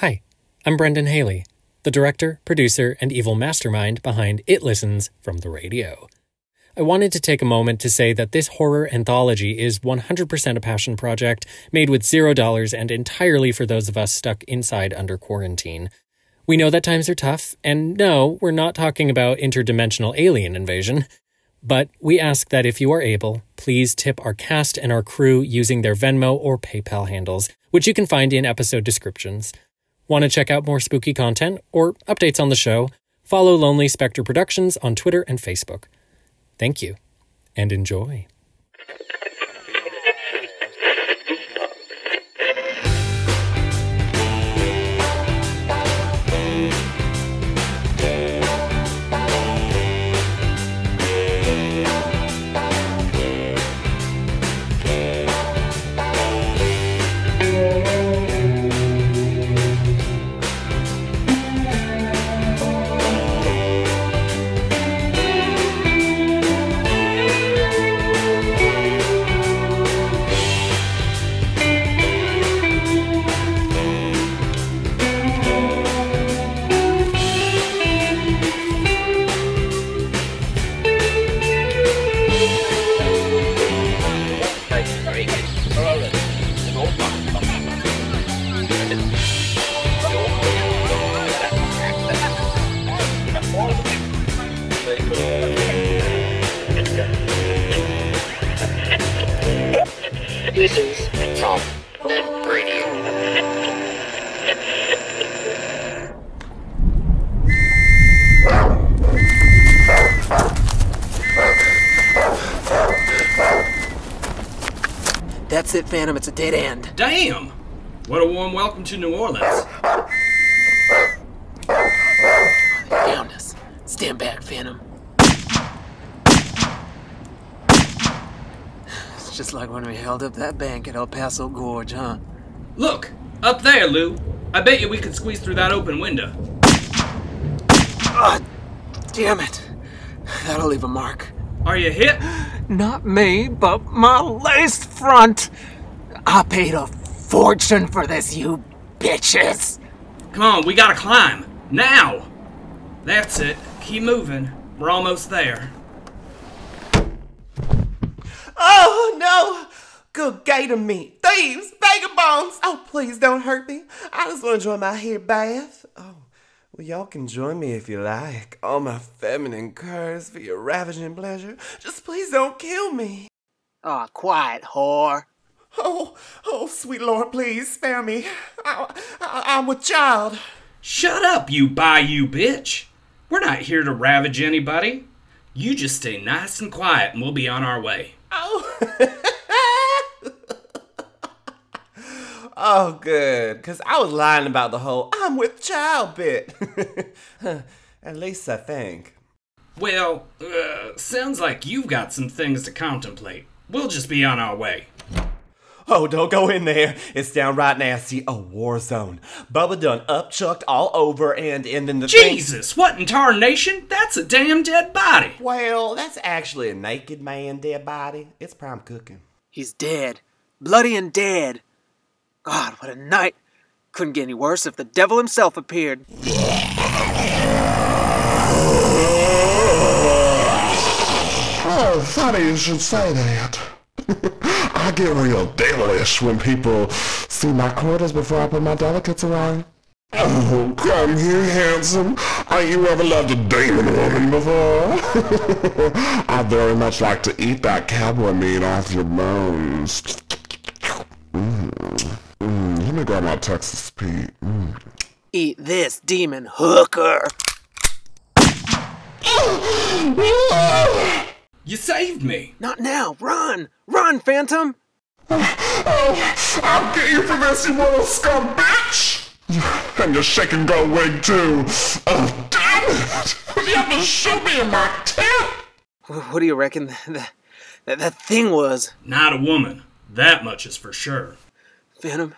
Hi, I'm Brendan Haley, the director, producer, and evil mastermind behind It Listens from the radio. I wanted to take a moment to say that this horror anthology is 100% a passion project made with zero dollars and entirely for those of us stuck inside under quarantine. We know that times are tough, and no, we're not talking about interdimensional alien invasion. But we ask that if you are able, please tip our cast and our crew using their Venmo or PayPal handles, which you can find in episode descriptions. Want to check out more spooky content or updates on the show? Follow Lonely Spectre Productions on Twitter and Facebook. Thank you and enjoy. This is from the radio. That's it, Phantom. It's a dead end. Damn! What a warm welcome to New Orleans. They found us. Stand back, Phantom. Just like when we held up that bank at El Paso Gorge, huh? Look, up there, Lou. I bet you we could squeeze through that open window. Ah, damn it. That'll leave a mark. Are you hit? Not me, but my lace front. I paid a fortune for this, you bitches. Come on, we gotta climb. Now! That's it. Keep moving. We're almost there. Oh no! Good gator meat. Thieves! Vagabonds! Oh, please don't hurt me. I just want to enjoy my hair bath. Oh, well, y'all can join me if you like. All my feminine curves for your ravaging pleasure. Just please don't kill me. Aw, quiet, whore. Oh, oh, sweet Lord, please spare me. I, I, I'm with child. Shut up, you bayou bitch! We're not here to ravage anybody. You just stay nice and quiet and we'll be on our way. Oh. oh, good. Because I was lying about the whole I'm with child bit. At least I think. Well, uh, sounds like you've got some things to contemplate. We'll just be on our way. Oh, don't go in there. It's downright nasty. A war zone. Bubba done upchucked all over and, and then the thing- Jesus, what in tarnation? That's a damn dead body. Well, that's actually a naked man dead body. It's prime cooking. He's dead. Bloody and dead. God, what a night. Couldn't get any worse if the devil himself appeared. Oh, funny you should say that. I get real devilish when people see my quarters before I put my delicates away. Oh, come here, handsome. Ain't you ever loved a demon woman before? I very much like to eat that cowboy meat off your bones. Mm. Mm. Let me grab my Texas Pete. Mm. Eat this, demon hooker. You saved me. Not now. Run. Run, Phantom. Oh, I'll get you for this, you little scum bitch! And your shake and go wig, too. Oh, damn it! You have to shoot me in my tip! What do you reckon that, that, that thing was? Not a woman. That much is for sure. Phantom?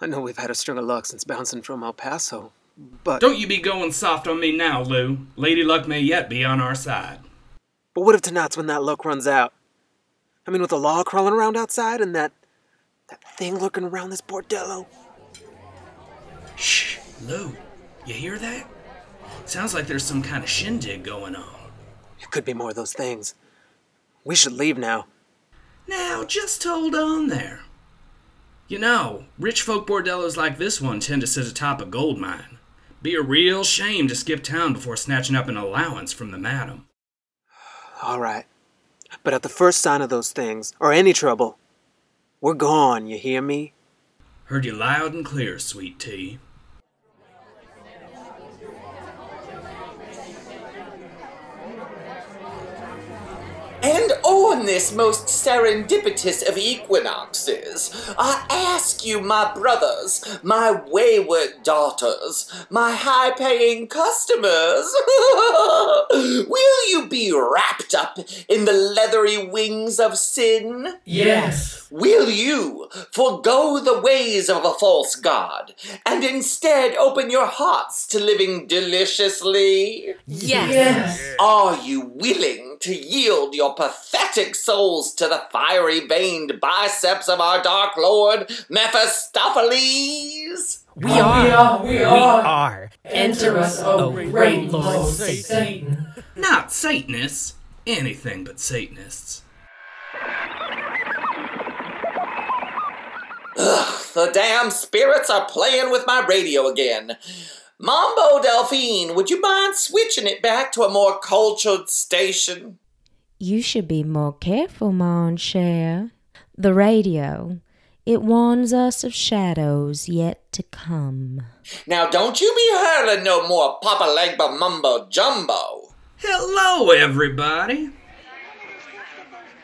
I know we've had a string of luck since bouncing from El Paso, but Don't you be going soft on me now, Lou. Lady Luck may yet be on our side. But what if tonight's when that luck runs out? I mean, with the law crawling around outside and that that thing lurking around this bordello. Shh, Lou, you hear that? Sounds like there's some kind of shindig going on. It could be more of those things. We should leave now. Now, just hold on there. You know, rich folk bordellos like this one tend to sit atop a gold mine. Be a real shame to skip town before snatching up an allowance from the madam. All right. But at the first sign of those things, or any trouble, we're gone, you hear me? Heard you loud and clear, sweet tea. And on this most serendipitous of equinoxes, I ask you, my brothers, my wayward daughters, my high paying customers, will you be wrapped up in the leathery wings of sin? Yes. Will you forego the ways of a false god and instead open your hearts to living deliciously? Yes. Are you willing to yield your pathetic souls to the fiery veined biceps of our Dark Lord Mephistopheles? We are. We are. Enter us, O oh, great Lord Satan. Not Satanists. Anything but Satanists. Ugh, the damn spirits are playing with my radio again. Mambo Delphine, would you mind switching it back to a more cultured station? You should be more careful, mon cher. The radio, it warns us of shadows yet to come. Now, don't you be hurling no more Papa Legba mumbo jumbo. Hello, everybody.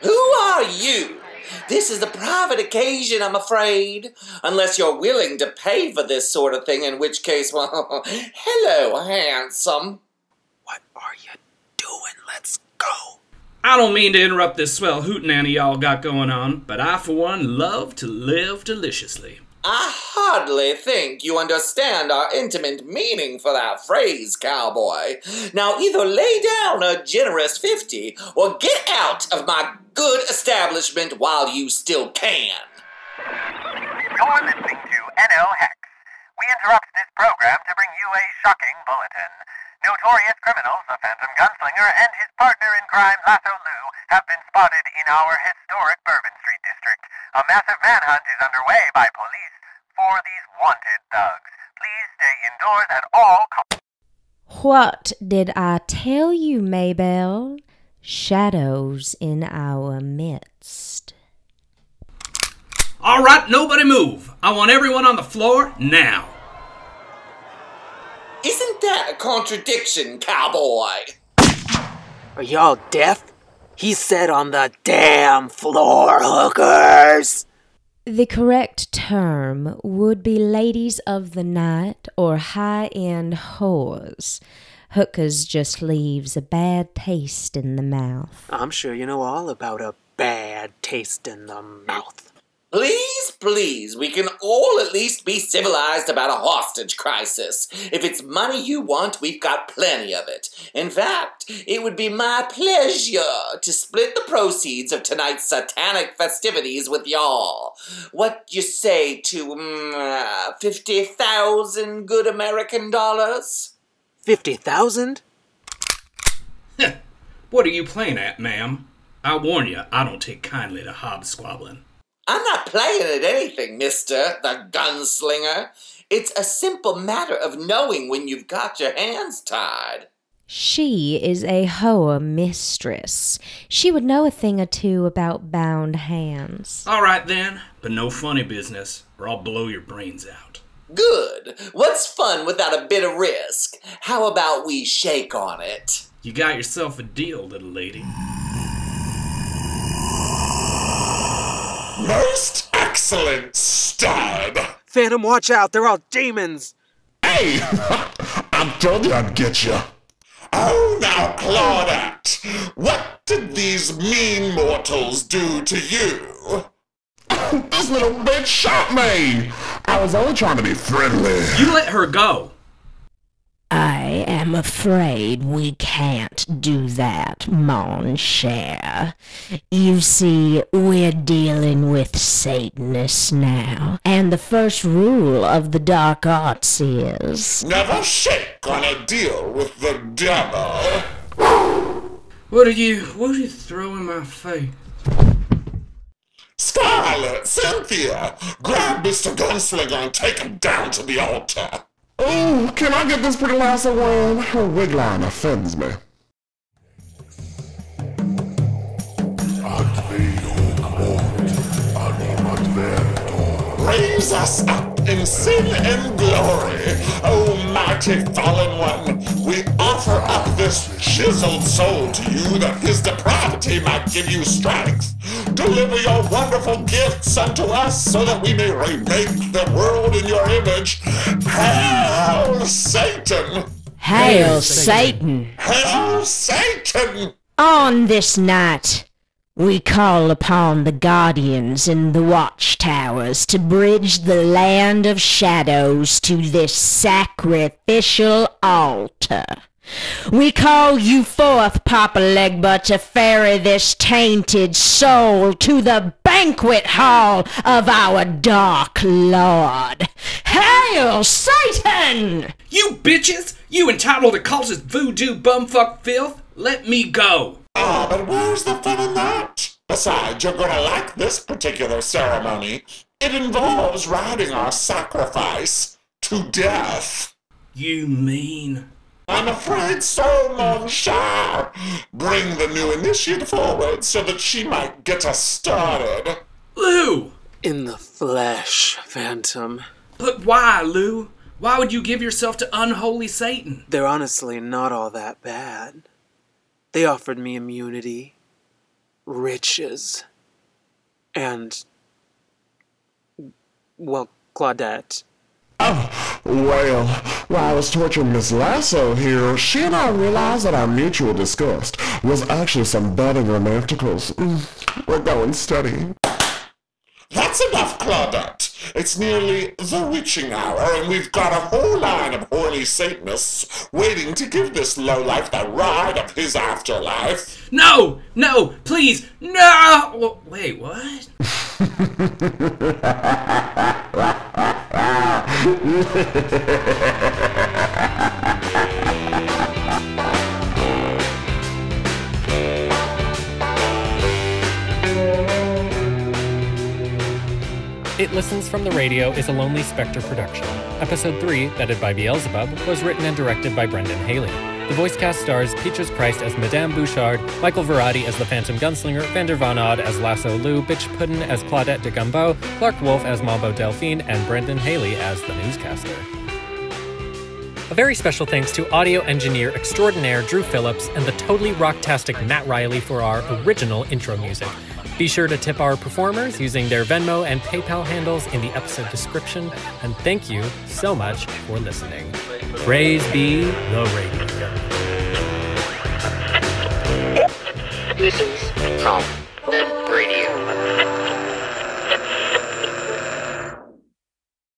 Who are you? This is a private occasion, I'm afraid. Unless you're willing to pay for this sort of thing, in which case, well, hello, handsome. What are you doing? Let's go. I don't mean to interrupt this swell hootin' hootenanny y'all got going on, but I, for one, love to live deliciously. I hardly think you understand our intimate meaning for that phrase, cowboy. Now, either lay down a generous 50 or get out of my good establishment while you still can. You're listening to NL Hex. We interrupt this program to bring you a shocking bulletin. Notorious criminals, the Phantom Gunslinger and his partner in crime, Lasso Lou, have been spotted in our historic Bourbon Street district. A massive manhunt is underway by police for these wanted thugs. Please stay indoors at all costs. What did I tell you, Maybelle? Shadows in our midst. All right, nobody move. I want everyone on the floor now. Isn't that a contradiction, cowboy? Are y'all deaf? He said on the damn floor, hookers. The correct term would be ladies of the night or high end whores. Hookers just leaves a bad taste in the mouth. I'm sure you know all about a bad taste in the mouth. Please, please, we can all at least be civilized about a hostage crisis. If it's money you want, we've got plenty of it. In fact, it would be my pleasure to split the proceeds of tonight's satanic festivities with y'all. What you say to mm, uh, 50,000 good American dollars? 50,000? What are you playing at, ma'am? I warn you, I don't take kindly to hob hobsquabbling. I'm not playing at anything, mister, the gunslinger. It's a simple matter of knowing when you've got your hands tied. She is a hoa mistress. She would know a thing or two about bound hands. All right then, but no funny business, or I'll blow your brains out. Good. What's fun without a bit of risk? How about we shake on it? You got yourself a deal, little lady. Most excellent stud. Phantom, watch out. They're all demons. Hey, I told you I'd get you. Oh, now, Claudette, what did these mean mortals do to you? this little bitch shot me. I was only trying to be friendly. You let her go. I I am afraid we can't do that, mon cher. You see, we're dealing with Satanists now, and the first rule of the dark arts is Never shake on a deal with the devil. What are you, what are you throwing my face? Scarlet, Cynthia, grab Mr. Gunslinger and take him down to the altar. Oh, can I get this pretty lass away? Her wig line offends me. Raise us up in sin and glory, O mighty fallen one. We offer up this chiseled soul to you that his depravity might give you strength. Deliver your wonderful gifts unto us so that we may remake the world in your image. Hail Satan! Hail Satan! Hail Satan! On this night, we call upon the guardians in the watchtowers to bridge the land of shadows to this sacrificial altar. We call you forth, Papa Legba, to ferry this tainted soul to the banquet hall of our dark lord. Hail Satan! You bitches! You entitled occultist voodoo bumfuck filth! Let me go! Ah, but where's the fun in that? Besides, you're gonna like this particular ceremony. It involves riding our sacrifice to death. You mean? I'm afraid so, mon cher. Bring the new initiate forward so that she might get us started. Lou! In the flesh, Phantom. But why, Lou? Why would you give yourself to unholy Satan? They're honestly not all that bad. They offered me immunity, riches, and. well, Claudette. Oh, well, while I was torturing Miss Lasso here, she and I realized that our mutual disgust was actually some budding romanticals. Mm, we're going steady. That's enough, Claudette. It's nearly the witching hour, and we've got a whole line of horny Satanists waiting to give this lowlife the ride of his afterlife. No! No! Please! No! Wait, what? It Listens from the Radio is a Lonely Spectre production. Episode 3, Bedded by Beelzebub, was written and directed by Brendan Haley. The voice cast stars Peaches Christ as Madame Bouchard, Michael Varrati as the Phantom Gunslinger, Vander Von Odd as Lasso Lou, Biqtch Puddin as Claudette de Gúmbo, Clarke Wolfe as Mambo Delphine, and Brendan Haley as the newscaster. A very special thanks to audio engineer extraordinaire Dru Phillips and the totally rocktastic Matt Reilly for our original intro music. Be sure to tip our performers using their Venmo and PayPal handles in the episode description. And thank you so much for listening. Praise be the radio. Is from.